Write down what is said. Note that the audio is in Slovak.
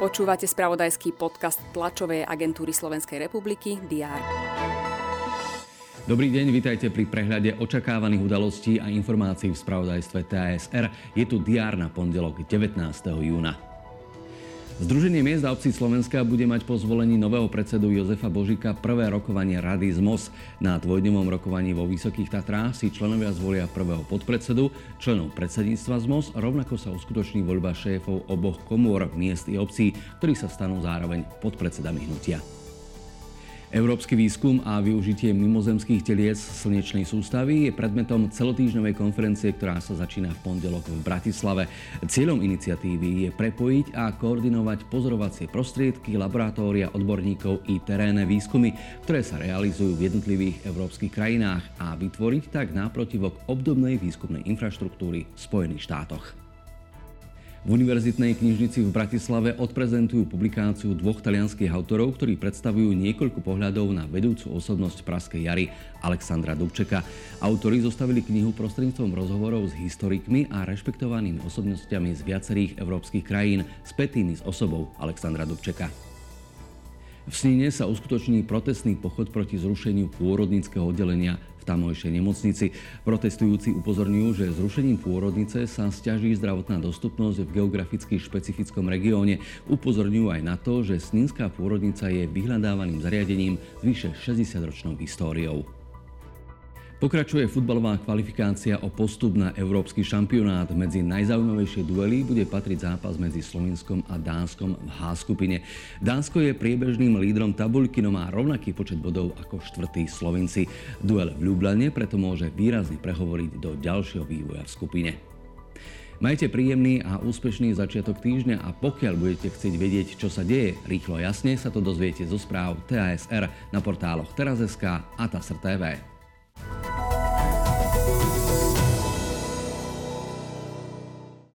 Počúvate spravodajský podcast tlačovej agentúry Slovenskej republiky DR. Dobrý deň, vitajte pri prehľade očakávaných udalostí a informácií v spravodajstve TASR. Je tu DR na pondelok 19. júna. Združenie miest a obcí Slovenska bude mať po zvolení nového predsedu Jozefa Božika prvé rokovanie Rady z MOS. Na dvojdňovom rokovaní vo Vysokých Tatrách si členovia zvolia prvého podpredsedu, členov predsedníctva z MOS, rovnako sa uskutoční voľba šéfov oboch komôr miest i obcí, ktorí sa stanú zároveň podpredsedami hnutia. Európsky výskum a využitie mimozemských teliec slnečnej sústavy je predmetom celotýždňovej konferencie, ktorá sa začína v pondelok v Bratislave. Cieľom iniciatívy je prepojiť a koordinovať pozorovacie prostriedky, laboratória odborníkov i terénne výskumy, ktoré sa realizujú v jednotlivých európskych krajinách a vytvoriť tak náprotivok obdobnej výskumnej infraštruktúry v Spojených štátoch. V Univerzitnej knižnici v Bratislave odprezentujú publikáciu dvoch talianských autorov, ktorí predstavujú niekoľko pohľadov na vedúcu osobnosť Praskej jary Alexandra Dubčeka. Autori zostavili knihu prostredníctvom rozhovorov s historikmi a rešpektovanými osobnostiami z viacerých európskych krajín spätými s osobou Alexandra Dubčeka. V Sníne sa uskutoční protestný pochod proti zrušeniu pôrodníckého oddelenia tamojšej nemocnici. Protestujúci upozorňujú, že zrušením pôrodnice sa stiaží zdravotná dostupnosť v geograficky špecifickom regióne. Upozorňujú aj na to, že Snínská pôrodnica je vyhľadávaným zariadením s vyše 60-ročnou históriou. Pokračuje futbalová kvalifikácia o postup na európsky šampionát. Medzi najzaujímavejšie duely bude patriť zápas medzi Slovenskom a Dánskom v H skupine. Dánsko je priebežným lídrom tabuľky, no má rovnaký počet bodov ako štvrtí Slovenci. Duel v Ljubljane preto môže výrazne prehovoriť do ďalšieho vývoja v skupine. Majte príjemný a úspešný začiatok týždňa a pokiaľ budete chcieť vedieť, čo sa deje, rýchlo jasne sa to dozviete zo správ TASR na portáloch teraz.sk a TASR TV.